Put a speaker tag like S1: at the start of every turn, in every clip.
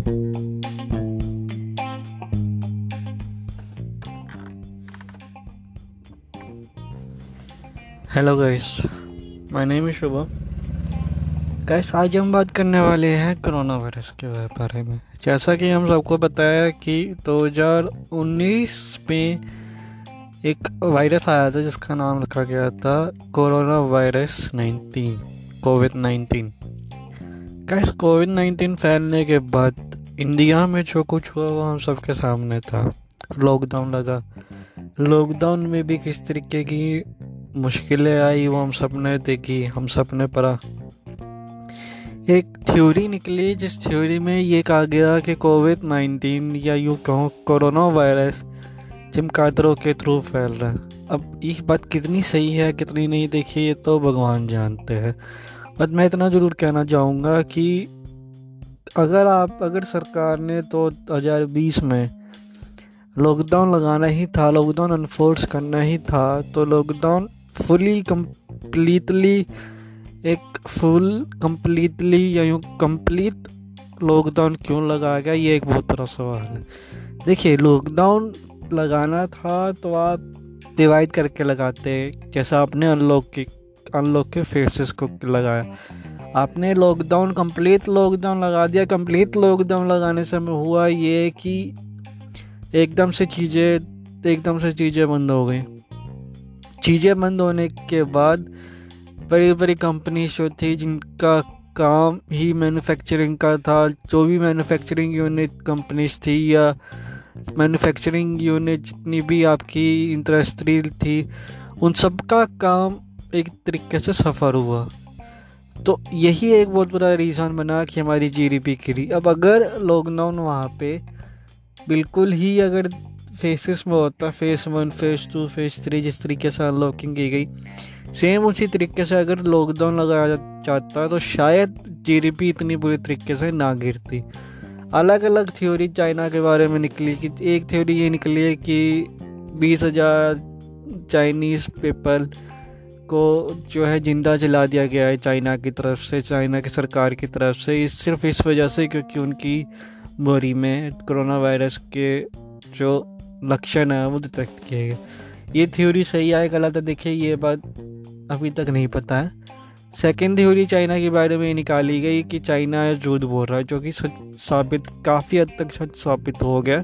S1: Hello guys my name is Shubham guys आज हम बात करने वाले हैं कोरोना वायरस के बारे में। जैसा कि हम सबको बताया कि 2019 में एक वायरस आया था, जिसका नाम रखा गया था corona virus 19 COVID 19 guys COVID 19 फैलने के बाद इंडिया में जो कुछ हुआ, वो हम सबके सामने था। लॉकडाउन लगा। लॉकडाउन में भी किस तरीके की मुश्किलें आई, वो हम सबने देखी, हम सबने पढ़ा। एक थ्योरी निकली, जिस थ्योरी में ये कहा गया कि कोविड नाइन्टीन या यूँ कहो, कोरोना वायरस चिमकादरों के थ्रू फैल रहा है। अब ये बात कितनी सही है, कितनी नहीं देखी ये तो भगवान जानते हैं। बट मैं इतना ज़रूर कहना चाहूँगा कि अगर आप, अगर सरकार ने तो 2020 में लॉकडाउन लगाना ही था लॉकडाउन अनफोर्स करना ही था तो लॉकडाउन फुली कम्प्लीटली एक फुल कम्प्लीटली या यूँ कंप्लीट लॉकडाउन क्यों लगाया गया, ये एक बहुत बड़ा सवाल है। देखिए लॉकडाउन लगाना था तो आप डिवाइड करके लगाते, जैसा आपने अनलॉक के अनलॉक के फेसेस को लगाया। आपने लॉकडाउन कंप्लीट लॉकडाउन लगा दिया। कंप्लीट लॉकडाउन लगाने से हमें हुआ ये कि एकदम से चीज़ें, एकदम से चीज़ें बंद हो गई। चीज़ें बंद होने के बाद बड़ी बड़ी कंपनी जो थी, जिनका काम ही मैन्युफैक्चरिंग का था, जो भी मैन्युफैक्चरिंग यूनिट कंपनीज़ थी या मैन्युफैक्चरिंग यूनिट जितनी भी आपकी इंडस्ट्री थी, उन सब का काम एक तरीके से सफ़र हुआ। तो यही एक बहुत बड़ा रीज़न बना कि हमारी जीडीपी गिरी। अब अगर लॉकडाउन वहाँ पे बिल्कुल ही अगर फेसेस में होता face one face two face three जिस तरीके से अनलॉकिंग की गई सेम उसी तरीके से अगर लॉकडाउन लगाया जाता तो शायद जीडीपी इतनी बुरी तरीके से ना गिरती। अलग अलग थ्योरी चाइना के बारे में निकली कि, एक थ्योरी ये निकली है कि बीस हज़ार चाइनीज़ पीपल को जो है ज़िंदा जला दिया गया है चाइना की तरफ़ से, चाइना की सरकार की तरफ़ से। इस, सिर्फ़ इस वजह से क्योंकि उनकी बोरी में कोरोना वायरस के जो लक्षण है, वो डिटेक्ट किए गए। ये थ्योरी सही है गलत है? देखिए, ये बात अभी तक नहीं पता है। सेकेंड थ्योरी चाइना के बारे में निकाली गई कि चाइना झूठ बोल रहा है, जो कि सच साबित, काफ़ी हद तक सच साबित हो गया।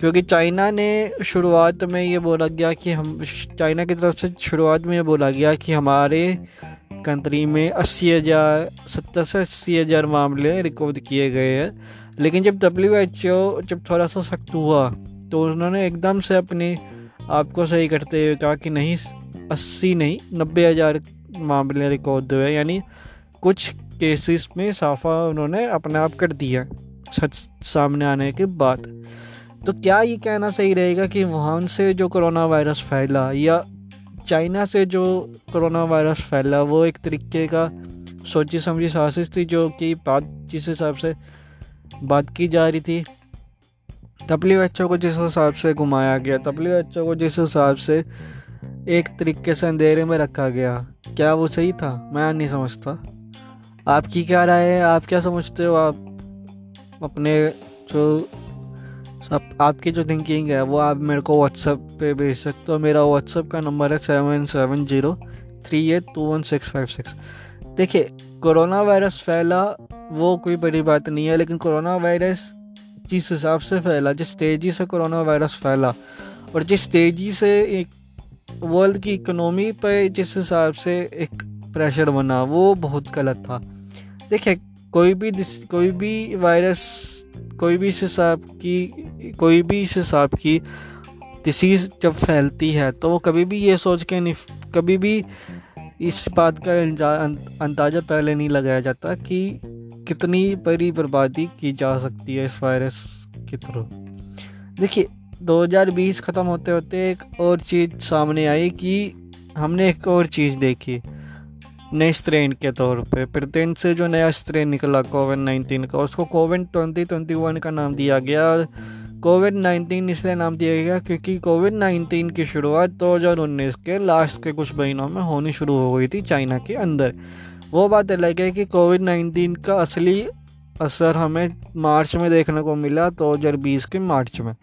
S1: क्योंकि चाइना ने शुरुआत में ये बोला गया कि हम, चाइना की तरफ़ से शुरुआत में ये बोला गया कि हमारे कंट्री में अस्सी हज़ार, सत्तर से अस्सी हज़ार मामले रिकॉर्ड किए गए हैं। लेकिन जब डब्ल्यू एच ओ जब थोड़ा सा सख्त हुआ तो उन्होंने एकदम से अपने आप को सही करते हुए कहा कि नहीं, अस्सी नहीं, नब्बे हज़ार मामले रिकॉर्ड हुए यानी कुछ केसेस में साफा उन्होंने अपने आप कर दिया, सच सामने आने के बाद। तो क्या ये कहना सही रहेगा कि वुहान से जो कोरोना वायरस फैला या चाइना से जो कोरोना वायरस फैला, वो एक तरीके का सोची समझी साजिश थी जो कि बात जिस हिसाब से बात की जा रही थी? डब्ल्यू एच ओ को जिस हिसाब से घुमाया गया डब्ल्यू एच ओ को जिस हिसाब से एक तरीके से अंधेरे में रखा गया, क्या वो सही था? मैं नहीं समझता। आपकी क्या राय है? आप क्या समझते हो? आप अपने जो आप, आपकी जो थिंकिंग है वो आप मेरे को व्हाट्सएप पे भेज सकते हो। मेरा व्हाट्सएप का नंबर है seven seven zero three eight two one six five six देखिए कोरोना वायरस फैला वो कोई बड़ी बात नहीं है लेकिन कोरोना वायरस जिस हिसाब से फैला जिस तेज़ी से कोरोना वायरस फैला और जिस तेज़ी से एक वर्ल्ड की इकोनॉमी पर जिस हिसाब से एक प्रेशर बना वो बहुत गलत था। देखिए कोई भी कोई भी वायरस कोई भी इस हिसाब की, कोई भी इस हिसाब की डिसीज़ जब फैलती है तो वो कभी भी ये सोच के नहीं, कभी भी इस बात का अंदाज़ा पहले नहीं लगाया जाता कि कितनी बड़ी बर्बादी की जा सकती है इस वायरस के थ्रू देखिए 2020 ख़त्म होते होते एक और चीज़ सामने आई कि हमने एक और चीज़ देखी। नए स्ट्रेन के तौर पे। ब्रिटेन से जो नया स्ट्रेन निकला कोविड नाइन्टीन का, उसको कोविड ट्वेंटी ट्वेंटी वन का नाम दिया गया और कोविड नाइन्टीन इसलिए नाम दिया गया क्योंकि कोविड नाइन्टीन की शुरुआत 2019 के लास्ट के कुछ महीनों में होनी शुरू हो गई थी चाइना के अंदर। वो बात अलग है कि कोविड नाइन्टीन का असली असर हमें मार्च में देखने को मिला दो हज़ार बीस के मार्च में,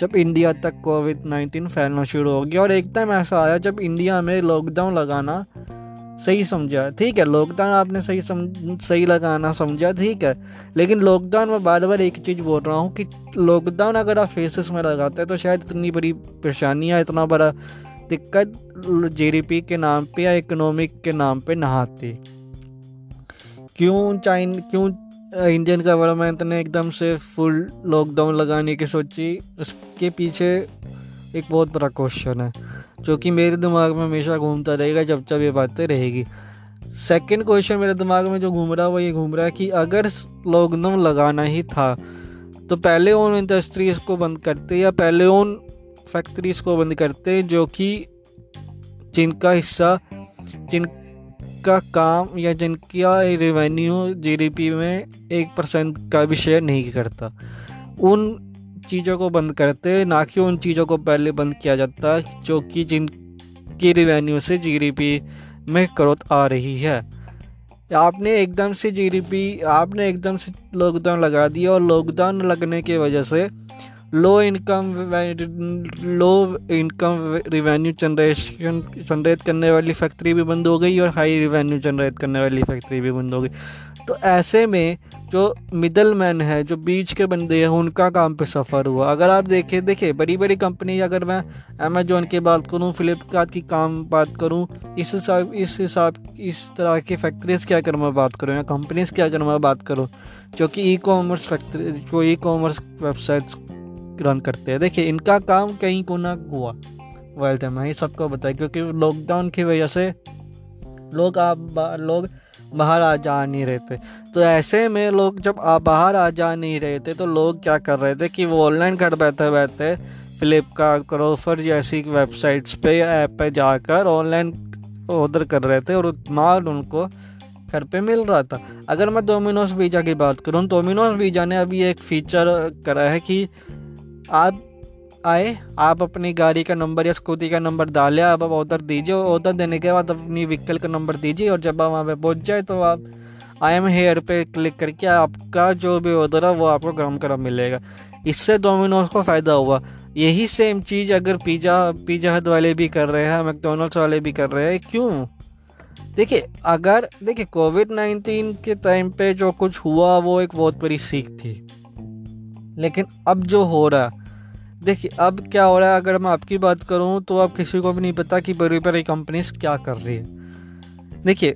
S1: जब इंडिया तक कोविड नाइन्टीन फैलना शुरू हो गया। और एक टाइम ऐसा आया जब इंडिया में लॉकडाउन लगाना सही समझा, ठीक है लॉकडाउन आपने सही सम, सही लगाना समझा, ठीक है, लेकिन लॉकडाउन में बार बार एक चीज़ बोल रहा हूँ कि लॉकडाउन अगर आप फेसेस में लगाते हैं तो शायद इतनी बड़ी परेशानी या इतना बड़ा दिक्कत जीडीपी के नाम पे या इकोनॉमिक के नाम पे ना आती। क्यों चाइन क्यों इंडियन गवर्नमेंट ने एकदम से फुल लॉकडाउन लगाने की सोची? उसके पीछे एक बहुत बड़ा क्वेश्चन है। जो कि मेरे दिमाग में हमेशा घूमता रहेगा जब जब ये बातें रहेगी। सेकंड क्वेश्चन मेरे दिमाग में जो घूम रहा है, वो ये घूम रहा है कि अगर लॉकडाउन लगाना ही था तो पहले उन इंडस्ट्रीज़ को बंद करते या पहले उन फैक्ट्रीज़ को बंद करते जो कि जिनका हिस्सा, जिनका काम या जिनका रेवेन्यू जीडीपी में एक परसेंट का भी शेयर नहीं करता। उन चीज़ों को बंद करते ना कि उन चीज़ों को पहले बंद किया जाता, जो कि जिनकी रिवेन्यू से जीडीपी में ग्रोथ आ रही है। आपने एकदम से जीडीपी आपने एकदम से लॉकडाउन लगा दिया और लॉकडाउन लगने की वजह से low income low income revenue generation generate करने वाली फैक्ट्री भी बंद हो गई और हाई रिवेन्यू जनरेट करने वाली फैक्ट्री भी बंद हो गई। तो ऐसे में जो मिडल मैन है, जो बीच के बंदे हैं, उनका काम पे सफ़र हुआ। अगर आप देखें, देखिए बड़ी बड़ी कंपनी अगर मैं अमेजोन की बात करूँ फ्लिपकार्ट की काम बात करूँ, इस हिसाब इस हिसाब, इस तरह की फैक्ट्रीज़ क्या अगर मैं बात करूँ, या कंपनीज़ की अगर मैं बात करूँ, जो कि ई कॉमर्स फैक्ट्री जो ई कॉमर्स वेबसाइट्स रन करते हैं। देखिए, इनका काम कहीं को ना हुआ वर्ल्ड मैं। ही सबको बताया, क्योंकि लॉकडाउन की वजह से लोग आप लोग बाहर आ जा नहीं रहे थे। तो ऐसे में लोग जब बाहर आ जा नहीं रहे थे तो लोग क्या कर रहे थे कि वो ऑनलाइन घर बैठे बैठे फ्लिपकार्ट क्रोफर जैसी वेबसाइट्स पे या ऐप पे जाकर ऑनलाइन ऑर्डर कर रहे थे और माल उनको घर पे मिल रहा था। अगर मैं डोमिनोज वीज़ा की बात करूँ डोमिनोज वीज़ा ने अभी एक फीचर करा है कि आप आए, आप अपनी गाड़ी का नंबर या स्कूटी का नंबर डाले, आप अब ऑर्डर दीजिए ऑर्डर देने के बाद अपनी व्हीकल का नंबर दीजिए और जब आप वहाँ पे पहुँच जाए तो आप आई एम हेयर पे क्लिक करके आपका जो भी ऑर्डर है वो आपको गर्म गर्म मिलेगा। इससे डोमिनोज को फ़ायदा हुआ। यही सेम चीज़ अगर पिज़्ज़ा पिज़्ज़ा हट वाले भी कर रहे हैं मैकडोनल्ड्स वाले भी कर रहे हैं, क्यों? देखिए, अगर, देखिए कोविड नाइन्टीन के टाइम पे जो कुछ हुआ, वो एक बहुत बड़ी सीख थी। लेकिन अब जो हो रहा देखिए, अब क्या हो रहा है? अगर मैं आपकी बात करूँ तो अब किसी को भी नहीं पता कि बड़ी बड़ी कंपनीज़ क्या कर रही है। देखिए,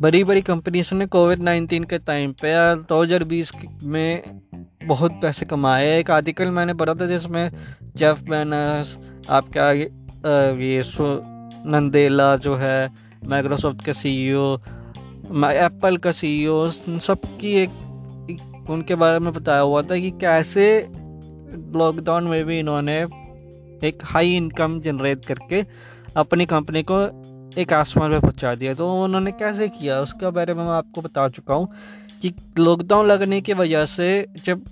S1: बड़ी बड़ी कंपनीज़ ने कोविड नाइन्टीन के टाइम पे दो हज़ार बीस में बहुत पैसे कमाए एक आर्टिकल मैंने पढ़ा था जिसमें जेफ बैनर्स आपका ये नंदेला जो है माइक्रोसॉफ्ट का सीईओ एप्पल का सीईओ सबकी एक, उनके बारे में बताया हुआ था कि कैसे लॉकडाउन में भी इन्होंने एक हाई इनकम जनरेट करके अपनी कंपनी को एक आसमान में पहुँचा दिया। तो उन्होंने कैसे किया? उसके बारे में मैं आपको बता चुका हूँ कि लॉकडाउन लगने की वजह से जब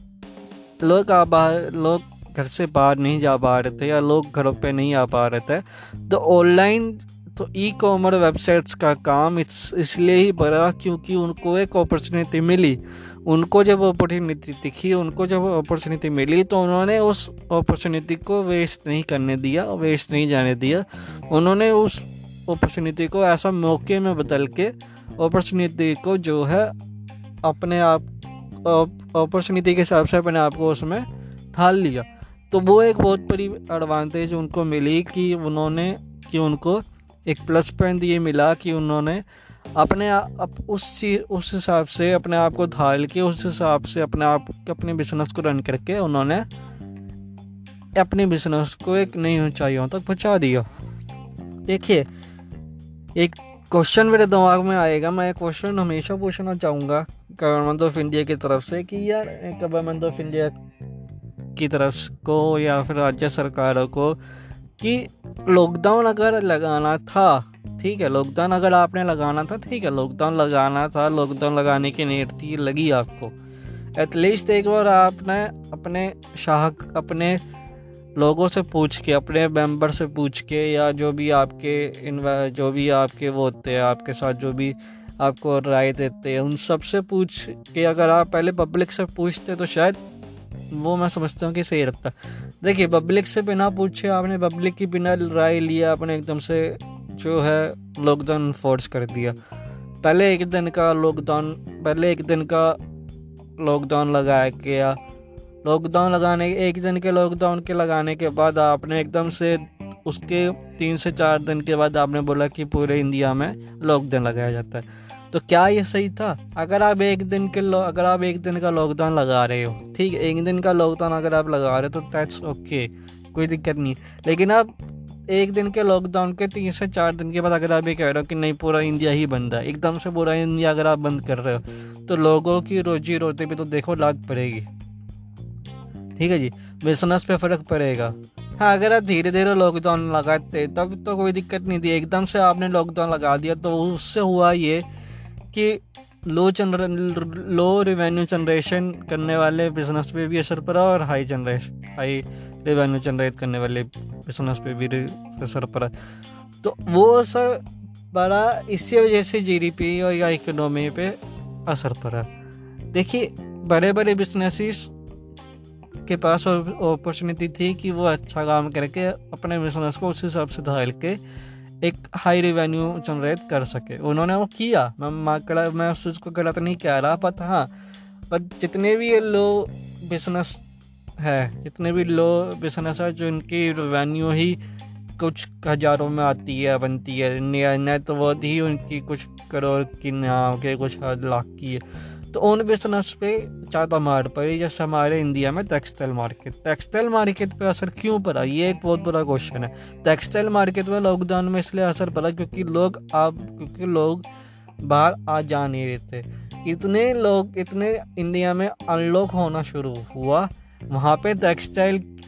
S1: लोग बाहर लोग घर से बाहर नहीं जा पा रहे थे या लोग घरों पे नहीं आ पा रहे थे तो ऑनलाइन तो ई कॉमर्स वेबसाइट्स का काम इस, इसलिए ही बढ़ा क्योंकि उनको एक अपॉर्चुनिटी मिली। उनको जब अपॉर्चुनिटी दिखी, उनको जब अपॉर्चुनिटी मिली तो उन्होंने उस अपॉर्चुनिटी को वेस्ट नहीं करने दिया वेस्ट नहीं जाने दिया। उन्होंने उस अपॉर्चुनिटी को ऐसा मौके में बदल के अपॉर्चुनिटी को जो है अपने आप अपॉर्चुनिटी के हिसाब से अपने आप को उसमें ढाल लिया। तो वो एक बहुत बड़ी एडवांटेज उनको मिली कि उन्होंने, कि उनको एक प्लस पॉइंट ये मिला कि उन्होंने अपने आप उस चीज़ उस हिसाब से, अपने आप को ढाल के, उस हिसाब से अपने आप, अपने बिज़नेस को रन करके उन्होंने अपने बिज़नेस को एक नई ऊंचाइयों तक पहुँचा दिया। देखिए, एक क्वेश्चन मेरे दिमाग में आएगा, मैं क्वेश्चन हमेशा पूछना चाहूँगा गवर्नमेंट ऑफ़ इंडिया की तरफ़ से कि यार गवर्नमेंट ऑफ़ इंडिया की तरफ़ को या फिर राज्य सरकारों को कि लॉकडाउन अगर लगाना था ठीक है लॉकडाउन अगर आपने लगाना था, ठीक है लॉकडाउन लगाना था लॉकडाउन लगाने की नीति लगी आपको। एटलीस्ट एक बार आपने अपने शाह अपने लोगों से पूछ के, अपने मेंबर से पूछ के, या जो भी आपके इन जो भी आपके वो होते हैं, आपके साथ जो भी आपको राय देते हैं, उन सबसे पूछ के अगर आप पहले पब्लिक से पूछते तो शायद वो मैं समझता हूँ कि सही रखता देखिए पब्लिक से बिना पूछे आपने पब्लिक की बिना राय लिया, आपने एकदम से जो है लॉकडाउन फोर्स कर दिया। पहले एक दिन का लॉकडाउन पहले एक दिन का लॉकडाउन लगाया गया। लॉकडाउन लगाने, एक दिन के लॉकडाउन के लगाने के बाद आपने एकदम से उसके तीन से चार दिन के बाद आपने बोला कि पूरे इंडिया में लॉकडाउन लगाया जाता है। तो क्या ये सही था? अगर आप एक दिन के अगर आप एक दिन का लॉकडाउन लगा रहे हो, ठीक है, एक दिन का लॉकडाउन अगर आप लगा रहे हो तो दैट्स ओके कोई दिक्कत नहीं। लेकिन आप एक दिन के लॉकडाउन के तीन से चार दिन के बाद अगर आप ये कह रहे हो कि नहीं, पूरा इंडिया ही बंद है, एकदम से पूरा इंडिया अगर आप बंद कर रहे हो तो लोगों की रोजी रोटी पे तो देखो लाग पड़ेगी। ठीक है जी? बिज़नेस पे फ़र्क पड़ेगा। हाँ अगर आप धीरे धीरे लॉकडाउन लगाते, तब तो कोई दिक्कत नहीं थी। एकदम से आपने लॉकडाउन लगा दिया तो उससे हुआ ये कि लो जनर लो रिवेन्यू जनरेशन करने वाले बिज़नेस पे भी असर पड़ा और high generation high revenue generate करने वाले बिज़नेस पे भी असर पड़ा। तो वो असर पड़ा, इसी वजह से जीडीपी और या इकोनॉमी पे असर पड़ा। देखिए बड़े बड़े बिजनेसिस के पास अपॉर्चुनिटी थी कि वो अच्छा काम करके अपने बिज़नेस को उस हिसाब से ढाल के एक हाई रिवेन्यू जनरेट कर सके। उन्होंने वो किया। मैं मैं मैं उस चीज़ को गलत नहीं कह रहा पर हाँ पर जितने भी ये लो बिज़नेस है। जितने भी लो बिज़नेस है, जो इनकी रिवेन्यू ही कुछ हज़ारों में आती है, बनती है नेट तो ही उनकी कुछ करोड़ की यहाँ के कुछ लाख की है। तो उन बिज़नेस पे ज़्यादा मार पड़ी, जैसे हमारे इंडिया में टेक्सटाइल मार्केट टेक्सटाइल मार्केट पे असर क्यों पड़ा? ये एक बहुत बड़ा क्वेश्चन है। टेक्सटाइल मार्केट में लॉकडाउन में इसलिए असर पड़ा क्योंकि लोग अब, क्योंकि लोग बाहर आ जा नहीं रहे थे। इतने लोग, इतने इंडिया में अनलॉक होना शुरू हुआ। वहाँ पे टेक्सटाइल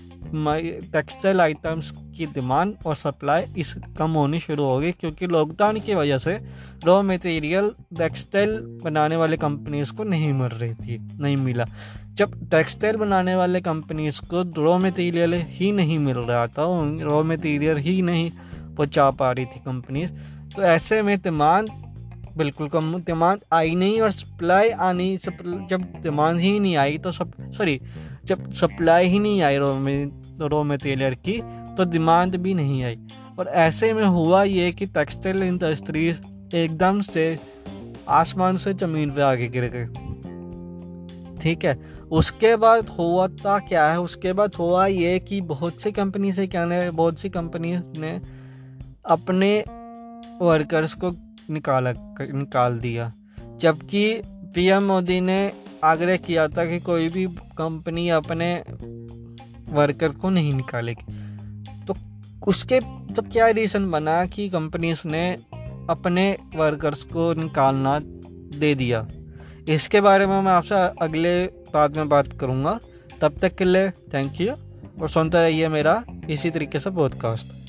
S1: टेक्सटाइल आइटम्स की डिमांड और सप्लाई इस कम होनी शुरू हो गई क्योंकि लॉकडाउन की वजह से रॉ मटेरियल टेक्सटाइल बनाने वाले कंपनीज़ को नहीं मिल रही थी, नहीं मिला। जब टेक्सटाइल बनाने वाले कंपनीज़ को रॉ मटेरियल ही नहीं मिल रहा था रॉ मटेरियल ही नहीं पहुँचा पा रही थी कंपनीज़ तो ऐसे में डिमांड बिल्कुल कम डिमांड आई नहीं और सप्लाई आनी, जब डिमांड ही नहीं आई तो सब सॉरी जब सप्लाई ही नहीं आई रॉ में रॉ मटेरियल की तो डिमांड भी नहीं आई। और ऐसे में हुआ ये कि टेक्सटाइल इंडस्ट्रीज़ एकदम से आसमान से ज़मीन पे आगे गिर गए ठीक है? उसके बाद हुआ था क्या है? उसके बाद हुआ ये कि बहुत सी कंपनी से क्या ने बहुत सी कंपनी ने अपने वर्कर्स को निकाला निकाल दिया। जबकि पीएम मोदी ने आग्रह किया था कि कोई भी कंपनी अपने वर्कर को नहीं निकालेगी तो उसके तो क्या रीज़न बना कि कंपनीज़ ने अपने वर्कर्स को निकालना दे दिया? इसके बारे में मैं आपसे अगले बाद में बात करूँगा। तब तक के लिए थैंक यू और सुनते रहिए मेरा इसी तरीके से पॉडकास्ट